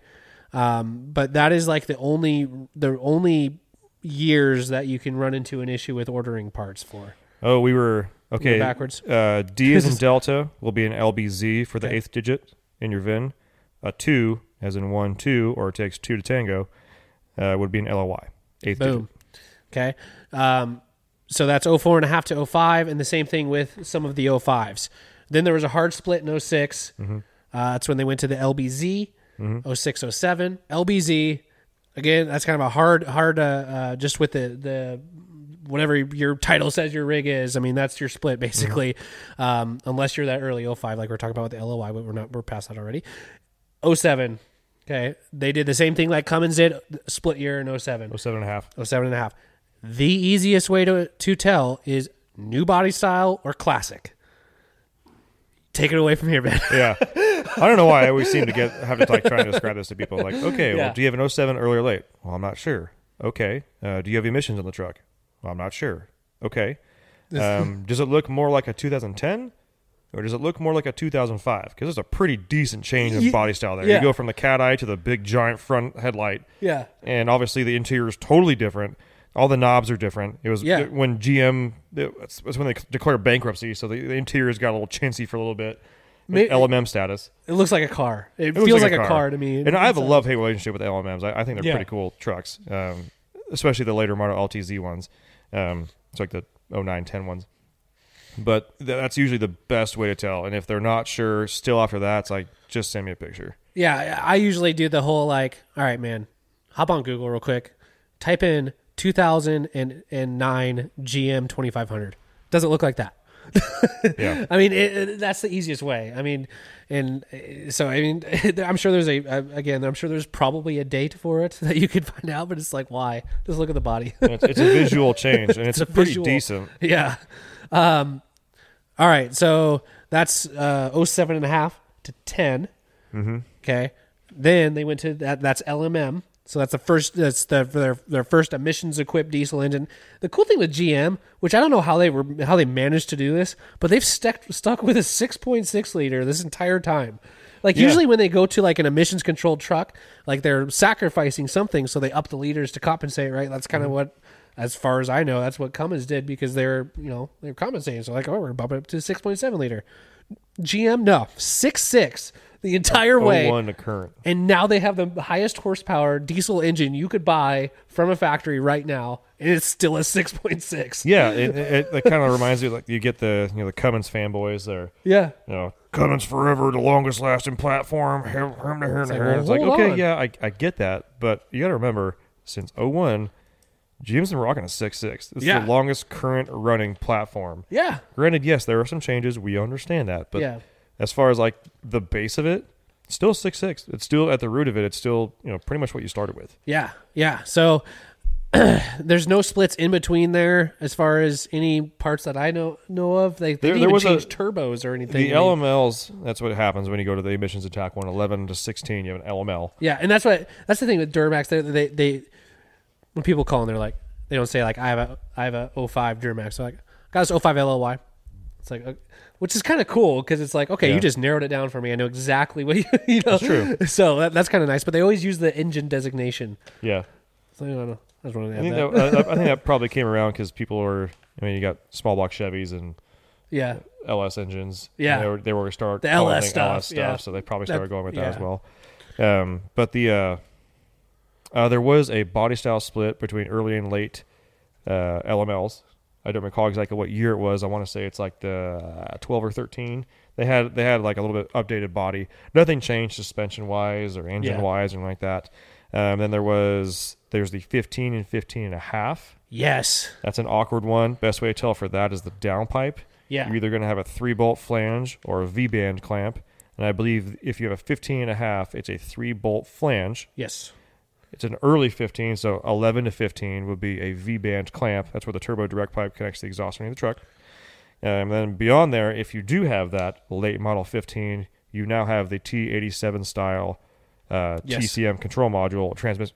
um, but that is like the only the only years that you can run into an issue with ordering parts for. Oh, we were okay. backwards. Uh, D is in Delta will be an LBZ for the Okay. eighth digit in your VIN. A two, as in one two, or it takes two to tango, uh, would be an LLY. Eighth Boom. Okay. Um, so that's 04 and a half to 05, and the same thing with some of the 05s. Then there was a hard split in 6 Mm-hmm. Uh, that's when they went to the LBZ, 06, 07. LBZ, again, that's kind of a hard, hard, uh, uh, just with the, the, whatever your title says your rig is. I mean, that's your split basically. Mm-hmm. Um, unless you're that early 05, like we're talking about with the LLY, but we're not, we're past that already. 07. Okay. They did the same thing like Cummins did, split year in 07. digit. 07 and a half. Oh, seven and a half. The easiest way to to tell is new body style or classic. Take it away from here, man. Yeah. I don't know why I always seem to get have to like try and describe this to people. Like, okay, Yeah. well, do you have an 07 early or late? Well, I'm not sure. Okay. Uh, do you have emissions on the truck? Well, I'm not sure. Okay. Um, does it look more like a 2010 or does it look more like a 2005? Because it's a pretty decent change in body style there. yeah. You go from the cat eye to the big giant front headlight, Yeah. and obviously the interior is totally different. All the knobs are different. It was Yeah. it- when GM. It, that's that's when they declared bankruptcy, so the, the interior's got a little chintzy for a little bit. LMM status. It looks like a car. It, It feels like, a, car. to me. And I have a love hate relationship with LMMs. I, I think they're Yeah. pretty cool trucks, um, especially the later model LTZ ones. Um, it's like the 09, 10 ones. But th- that's usually the best way to tell. And if they're not sure, still after that, it's like just send me a picture. Yeah, I usually do the whole like, all right, man, hop on Google real quick, type in 2009 GM 2500. Does it look like that? Yeah. I mean, it, it- that's the easiest way. I mean, and uh, so I mean, I'm sure there's a uh, again, I'm sure there's probably a date for it that you could find out, but it's like, why? Just look at the body. it's, it's a visual change, and it's, a pretty visual- decent. yeah. Um, All right, so that's uh 07 and a half to 10. Mm-hmm. Okay. Then they went to that that's LMM. So that's the first that's the for their their first emissions equipped diesel engine. The cool thing with GM, which I don't know how they were how they managed to do this, but they've stuck stuck with a 6.6 liter this entire time. Like Yeah. usually when they go to like an emissions controlled truck, like they're sacrificing something so they up the liters to compensate, right? That's kind of what as far as I know, that's what Cummins did because they're, you know, they're compensating. So like, oh, we're bumping up to 6.7 liter. GM, no, six six the entire oh, way. 01 to current. And now they have the highest horsepower diesel engine you could buy from a factory right now, and it's still a 6.6. Yeah, it, it, it kind of reminds me like you get the you know the Cummins fanboys there. Yeah. You know, Cummins forever, the longest lasting platform. It's like, well, It's like, okay, on. yeah, I, I get that, but you got to remember since 01, GM's been rocking a 6.6. This Yeah. is the longest current running platform. Yeah. Granted, yes, there are some changes. We understand that, but yeah. as far as like the base of it, still 6.6. It's still at the root of it. It's still you know pretty much what you started with. Yeah, yeah. So there's no splits in between there as far as any parts that I know know of. They, they There- didn't there a- change turbos or anything. The LMLs, that's what happens when you go to the emissions attack one, 11 to 16, you have an LML. yeah, and that's what that's the thing with Duramax. They they, they when people call and they're like they don't say like I have a I have a 05 Duramax. They're like got this 05 LLY. It's like. Uh, which is kind of cool because it's like, okay, Yeah. you just narrowed it down for me. I know exactly what you, you know. That's true. So that, that's kind of nice. But they always use the engine designation. Yeah. So I don't know. I just wanted to I think that. that, I, I think that probably came around because people were. I mean, you got small block Chevys and yeah. LS engines. Yeah. they were, they were start The LS stuff, LS stuff, yeah. so they probably That- started going with that as well. Um, but the uh, uh, there was a body style split between early and late uh, LMLs. I don't recall exactly what year it was. I want to say it's like the uh, 12 or 13. They had they had like a little bit updated body. Nothing changed suspension wise or engine Yeah. wise or anything like that. Um, then there was there's the 15 and 15 and a half. Yes. That's an awkward one. Best way to tell for that is the downpipe. Yeah. You're either going to have a three bolt flange or a V band clamp. And I believe if you have a 15 and a half, it's a three bolt flange. Yes. It's an early 15, so 11 to 15 would be a V band clamp. That's where the turbo direct pipe connects the exhaust underneath the truck. And then beyond there, if you do have that late model 15, you now have the T87 style uh, Yes. TCM control module, transmit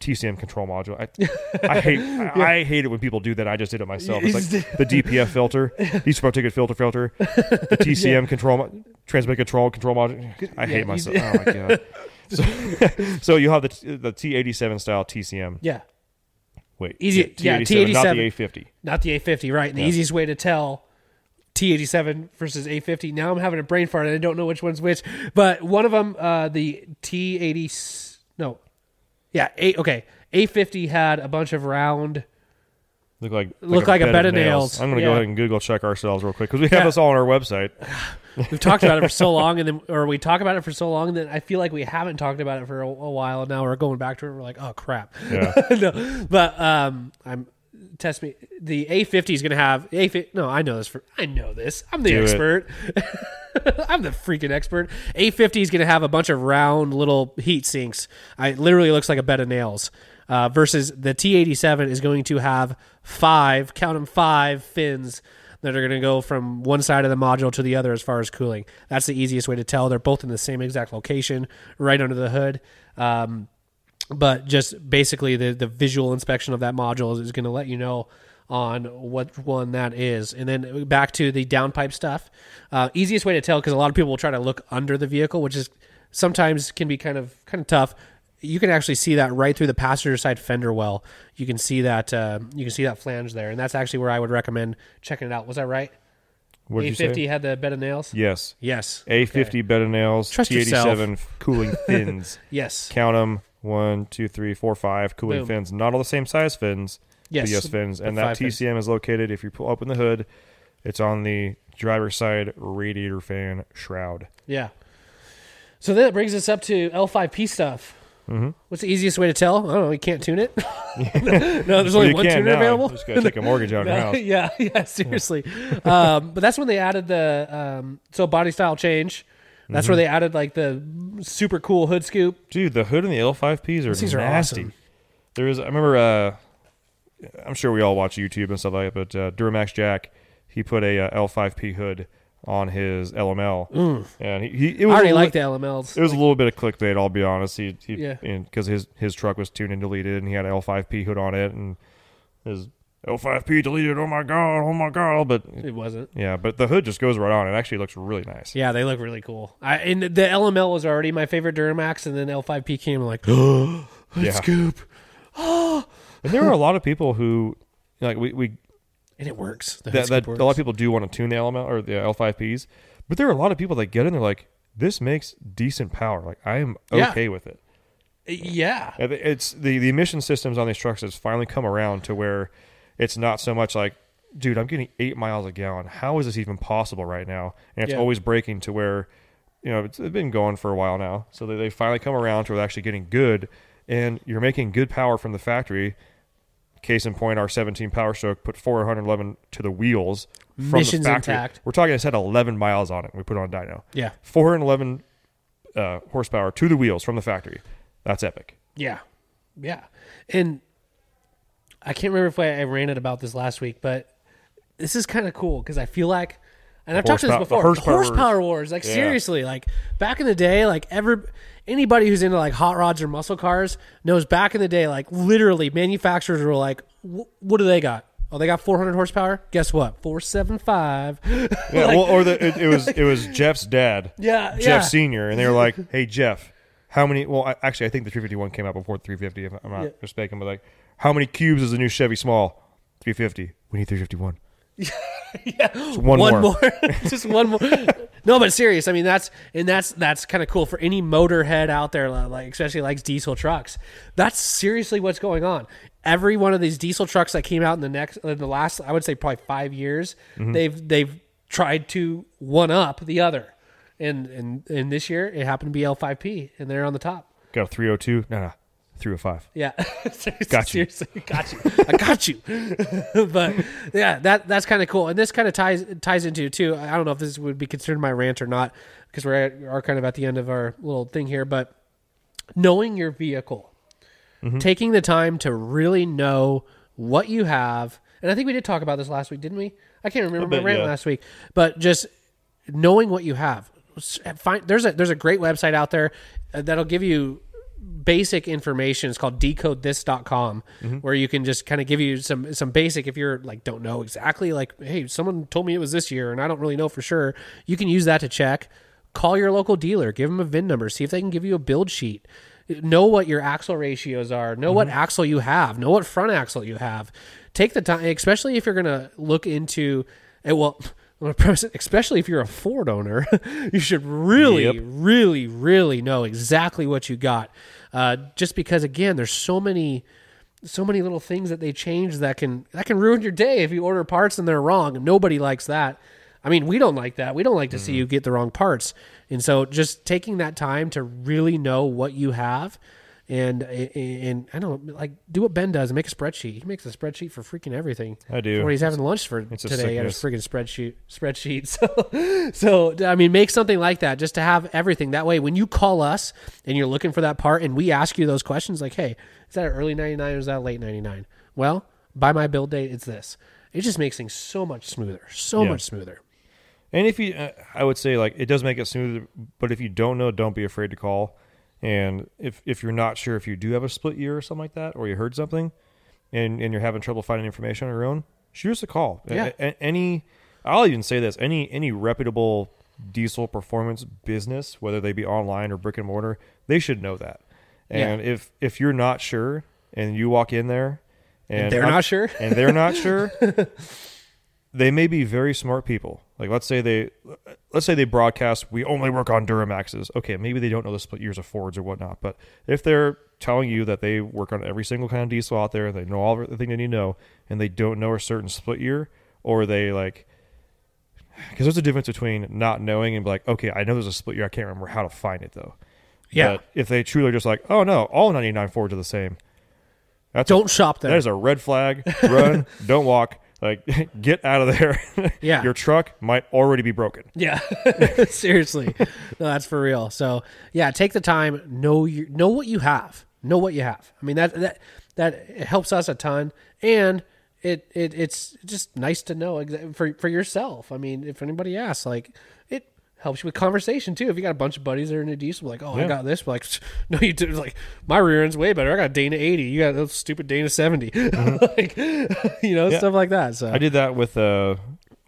TCM control module. I, I hate I, I hate it when people do that. I just did it myself. It's like the DPF filter, diesel ticket filter filter, the TCM control mo- transmit control control module. I Yeah, hate myself. Oh my god. So, so you have the T- the T87 style TCM. Yeah. Wait, Easy- yeah, T87, not the T87. A50. Not the A50, right? And the Yeah. easiest way to tell T87 versus A50. Now I'm having a brain fart and I don't know which one's which. But one of them, uh, the T eighty. no, yeah, A, okay. A50 had a bunch of round. Look like Look like a bed of nails. I'm gonna Yeah. go ahead and Google check ourselves real quick because we have Yeah. this all on our website. We've talked about it for so long, and then or we talk about it for so long that I feel like we haven't talked about it for a, a while. And now we're going back to it. And we're like, oh crap. Yeah. no, but um, I'm test me. The A50 is going to have A50. No, I know this. For I know this. I'm the Do expert. I'm the freaking expert. A50 is going to have a bunch of round little heat sinks. I it literally looks like a bed of nails. Uh, versus the T87 is going to have five, count them five fins that are going to go from one side of the module to the other as far as cooling. That's the easiest way to tell. They're both in the same exact location, right under the hood. Um, but just basically the the visual inspection of that module is, is going to let you know on what one that is and then back to the downpipe stuff uh, easiest way to tell because a lot of people will try to look under the vehicle which is sometimes can be kind of kind of tough you can actually see that right through the passenger side fender well you can see that uh, you can see that flange there and that's actually where i would recommend checking it out was that right you a50 had the bed of nails Yes. yes A50 Okay. bed of nails. Trust T87 cooling fins. yes Count them. One, two, three, four, five cooling Boom. fins. Not all the same size fins. yes yes fins. And that five fins. TCM is located, if you pull open the hood, it's on the driver's side radiator fan shroud. Yeah. So then it brings us up to L5P stuff. Mm-hmm. What's the easiest way to tell? I don't know. You can't tune it. no, there's only you one can tuner now. available. You just got to take a mortgage out your house. yeah, yeah, seriously. um, but that's when they added the um, so body style change. That's Mm-hmm. where they added like the super cool hood scoop. Dude, the hood and the L5Ps are These are nasty. awesome. There is, I remember, uh, I'm sure we all watch YouTube and stuff like that, but uh, Duramax Jack, he put a uh, L5P hood on his LML, mm. and he, he it was I already like the LMLs. It was a little bit of clickbait, I'll be honest. He, he Yeah. because his his truck was tuned and deleted, and he had an L5P hood on it, and his L5P deleted. Oh my god! Oh my god! But it wasn't. yeah, but the hood just goes right on. It actually looks really nice. Yeah, they look really cool. I and the LML was already my favorite Duramax, and then L5P came. Like, oh, Yeah. scoop, And there are a lot of people who like we we and it works. The that, that scoop a lot of people do want to tune the LML or the L5Ps, but there are a lot of people that get in. They're like, this makes decent power. Like I am Yeah. okay with it. Uh, yeah, It's the the emission systems on these trucks has finally come around to where it's not so much like, dude, I'm getting eight miles a gallon. How is this even possible right now? And it's Yeah. always breaking to where, you know, it's, it's been going for a while now. So they, they finally come around to actually getting good, and you're making good power from the factory. Case in point, our 17 Power Stroke put 411 to the wheels from Mission's the factory. intact. We're talking, it had 11 miles on it. We put it on dyno. yeah, 411 uh, horsepower to the wheels from the factory. That's epic. yeah, yeah. And I can't remember if I, I ranted about this last week, but this is kind of cool because I feel like, and I've talked to this before. horsepower wars. horsepower wars, like Yeah. seriously, like back in the day, like ever anybody who's into like hot rods or muscle cars knows back in the day, like literally manufacturers were like, what do they got? Oh, they got 400 horsepower. Guess what? 475. Yeah, well, or the, it, it was it was Jeff's dad, Yeah, Jeff yeah. Senior, and they were like, "Hey Jeff, how many?" Well, I, actually, I think the 351 came out before the 350. If I'm not Yeah. mistaken, but like, how many cubes is the new Chevy Small? 350. We need 351. yeah, one, one more. more, just one more. No, but serious. I mean, that's and that's that's kind of cool for any motorhead out there, like especially likes diesel trucks. That's seriously what's going on. Every one of these diesel trucks that came out in the next, in the last, I would say probably five years, Mm-hmm. they've they've tried to one up the other, and and and this year it happened to be L5P, and they're on the top. Got a 302. No, no, 305. Yeah, Got you. Seriously, got you. I got you. but yeah, that that's kind of cool, and this kind of ties ties into too. I don't know if this would be considered my rant or not because we're at, are kind of at the end of our little thing here. But knowing your vehicle, Mm-hmm. taking the time to really know what you have, and I think we did talk about this last week, didn't we? I can't remember bit, my rant yeah. last week, but just knowing what you have. Find there's a there's a great website out there uh, that'll give you basic information. It's called decodethis.com where you can just kind of give you some some basic if you're like don't know exactly like hey someone told me it was this year and I don't really know for sure. You can use that to check. Call your local dealer, give them a VIN number, see if they can give you a build sheet. Know what your axle ratios are. Know what axle you have. Know what front axle you have. Take the time, especially if you're going to look into. eh, Well, Especially if you're a Ford owner, you should really, Yep. really, really know exactly what you got. Uh, just because, again, there's so many, so many little things that they change that can that can ruin your day if you order parts and they're wrong. Nobody likes that. I mean, we don't like that. We don't like to see you get the wrong parts. And so, just taking that time to really know what you have, and and I don't know, like do what Ben does and make a spreadsheet. He makes a spreadsheet for freaking everything. I do. What he's having lunch for It's today at his sickness. freaking spreadsheet. Spreadsheet. So, so I mean, make something like that just to have everything. That way, when you call us and you're looking for that part, and we ask you those questions, like, "Hey, is that early '99 or is that late '99?" Well, by my build date, it's this. It just makes things so much smoother, so Yeah. much smoother. And if you, uh, I would say like it does make it smoother. But if you don't know, don't be afraid to call. And if if you're not sure if you do have a split year or something like that, or you heard something, and and you're having trouble finding information on your own, shoot us a call. Yeah. a- any, I'll even say this: any any reputable diesel performance business, whether they be online or brick and mortar, they should know that. And if if you're not sure and you walk in there, and, they're I'm- not sure? and they're not sure, they may be very smart people. Like let's say they let's say they broadcast we only work on Duramaxes. Okay, maybe they don't know the split years of Fords or whatnot, but if they're telling you that they work on every single kind of diesel out there, they know all everything they need to know, and they don't know a certain split year, or they like because there's a difference between not knowing and be like, okay, I know there's a split year, I can't remember how to find it though. Yeah. But if they truly just like, oh no, all 99 Fords are the same. That's Don't shop there. that is a red flag. Run, don't walk. Like, get out of there. Yeah. Your truck might already be broken. Yeah, seriously, no, that's for real. So yeah, take the time, know you know what you have, know what you have. I mean that that that helps us a ton, and it, it it's just nice to know for for yourself. I mean, if anybody asks, like helps you with conversation too. If you got a bunch of buddies that are into diesel, like, oh, I got this. But Like, no, you do. Like, my rear end's way better. I got Dana eighty. You got a stupid Dana 70 like, you know, Yeah. stuff like that. So I did that with uh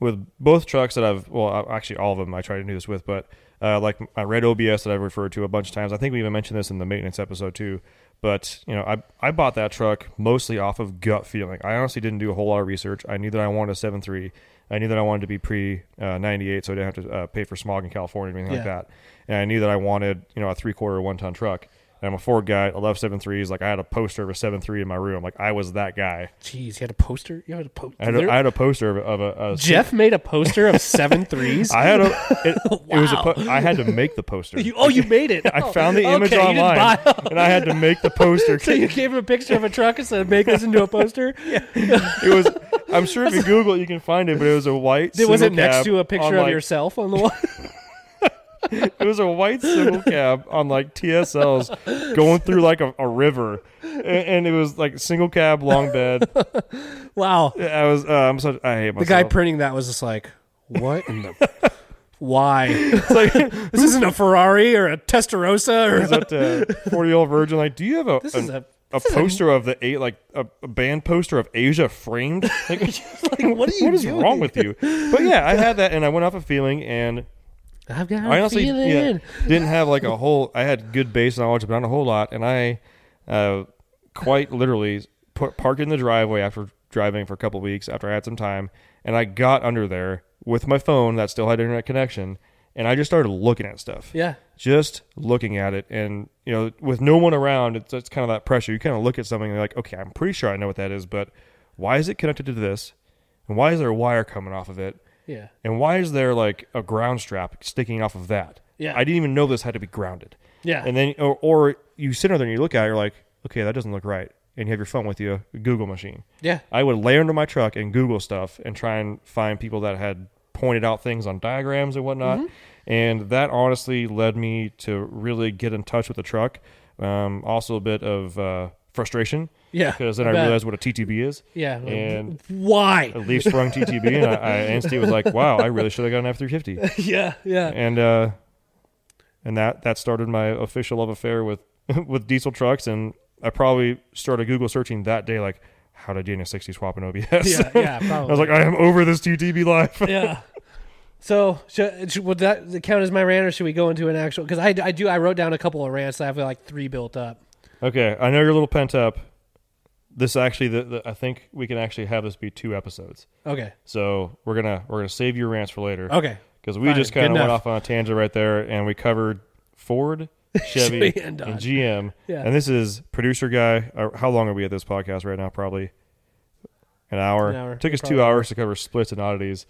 with both trucks that I've well uh, actually all of them I tried to do this with, but uh, like my red OBS that I've referred to a bunch of times. I think we even mentioned this in the maintenance episode too. But you know, I I bought that truck mostly off of gut feeling. I honestly didn't do a whole lot of research. I knew that I wanted a 7.3. I knew that I wanted to be pre uh, 98, so I didn't have to uh, pay for smog in California or anything like that. And I knew that I wanted you know a three quarter one ton truck. And I'm a Ford guy. I love 7.3s. Like I had a poster of a 7.3 in my room. Like I was that guy. Jeez, you had a poster. You had a poster. I had a, I had a poster of, a- of a, Jeff made a poster of seven threes. I had a. It, it was a. Po- I had to make the poster. You- oh, you made it. I Oh, found the image okay, online, and I had to make the poster. So you gave him a picture of a truck and said, "Make this into a poster." Yeah. It was. I'm sure if you Google it, you can find it. But it was a white. Was it next to a on, picture of like- yourself on the wall? It was a white single cab on like TSLs going through like a, a river, and, and it was like single cab, long bed. wow. I was. Uh, I'm such. I hate The guy printing that was just like, "What in the? Why? It's like, This isn't a Ferrari or a Testarossa or is that 40 year old virgin? Like, do you have a this an- is a." a poster of the eight like a, a band poster of Asia framed? Like, Like, what are you what is doing? wrong with you? But yeah, I had that, and I went off a feeling, and I've got I a honestly feeling. yeah, didn't have like a whole. I had good base knowledge, but not a whole lot, and I uh, quite literally put, parked in the driveway after driving for a couple weeks after I had some time, and I got under there with my phone that still had internet connection, and I just started looking at stuff Yeah. just looking at it and you know with no one around it's, it's kind of that pressure you kind of look at something and you're like okay i'm pretty sure i know what that is but why is it connected to this and why is there a wire coming off of it Yeah. and why is there like a ground strap sticking off of that Yeah. i didn't even know this had to be grounded Yeah. and then or, or you sit there and you look at it you're like okay that doesn't look right and you have your phone with you a google machine yeah. I would lay under my truck and Google stuff and try and find people that had pointed out things on diagrams and whatnot. Mm-hmm. And that honestly led me to really get in touch with the truck. Um, also, a bit of uh, frustration Yeah. because then I realized what a TTB is. Yeah. And why? a leaf sprung TTB, and I, I instantly was like, "Wow, I really should have got an F three fifty." yeah. Yeah. And uh, and that that started my official love affair with with diesel trucks. And I probably started Google searching that day, like, "How to Dana sixty swap an OBS?" Yeah. Yeah. Probably. I was like, I am over this TTB life. yeah. So should, should, would that count as my rant, or should we go into an actual? Because I, I do I wrote down a couple of rants. I have like three built up. okay, I know you're a little pent up. This actually, the, the, I think we can actually have this be two episodes. Okay. So we're gonna we're gonna save your rants for later Okay. because we fine, just kind of went off on a tangent right there, and we covered Ford, Chevy, and and, GM. Yeah. And this is producer guy. Uh, how long are we at this podcast right now? Probably an hour. An hour, Took us two hours to cover splits and oddities.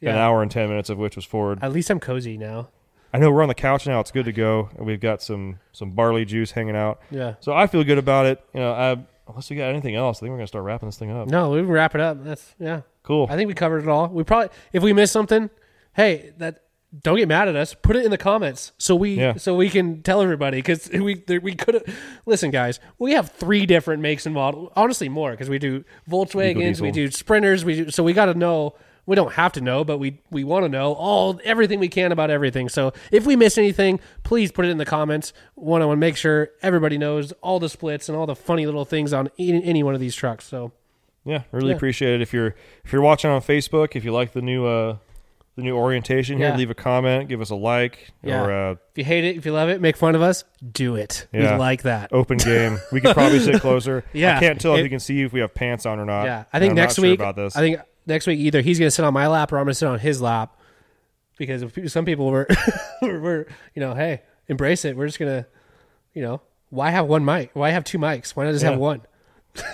Yeah. An hour and ten minutes of which was Ford. At least I'm cozy now. I know we're on the couch now. It's good to go. And we've got some some barley juice hanging out. Yeah. So I feel good about it. You know, I, unless we got anything else, I think we're gonna start wrapping this thing up. No, we wrap it up. That's yeah. Cool. I think we covered it all. We probably if we missed something, hey, that don't get mad at us. Put it in the comments so we Yeah. so we can tell everybody because we there, we could. Listen, guys, we have three different makes and models. Honestly, more because we do Volkswagens, we do Sprinters, we do, so we got to know. We don't have to know, but we we want to know all everything we can about everything. So if we miss anything, please put it in the comments. Want to make sure everybody knows all the splits and all the funny little things on any, any one of these trucks. So yeah, really Yeah. appreciate it. If you're if you're watching on Facebook, if you like the new uh the new orientation here, Yeah. leave a comment, give us a like, Yeah. or uh, If you hate it, if you love it, make fun of us, do it. Yeah. We like that. open game. We could probably sit closer. Yeah. I can't tell It- if you can see if we have pants on or not. yeah, I think I'm next not sure week. about this. I think next week either he's going to sit on my lap or I'm going to sit on his lap because if people- some people were, were, were, you know, hey, embrace it. We're just going to, you know, why have one mic? Why have two mics? Why not just Yeah. have one?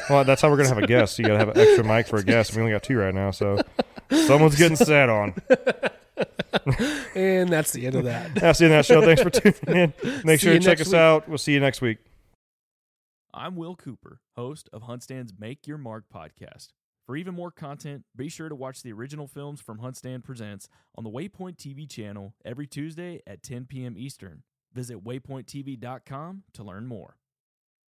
Well, that's how we're gonna have a guest. You gotta have an extra mic for a guest. We only got two right now, so someone's getting sat on. And that's the end of that. That's the end of that show. Thanks for tuning in. Make See sure you to check us week. out. We'll see you next week. I'm Will Cooper, host of Huntstand's Make Your Mark podcast. For even more content, be sure to watch the original films from Huntstand Presents on the Waypoint TV channel every Tuesday at 10 p.m. Eastern. Visit waypointtv.com to learn more.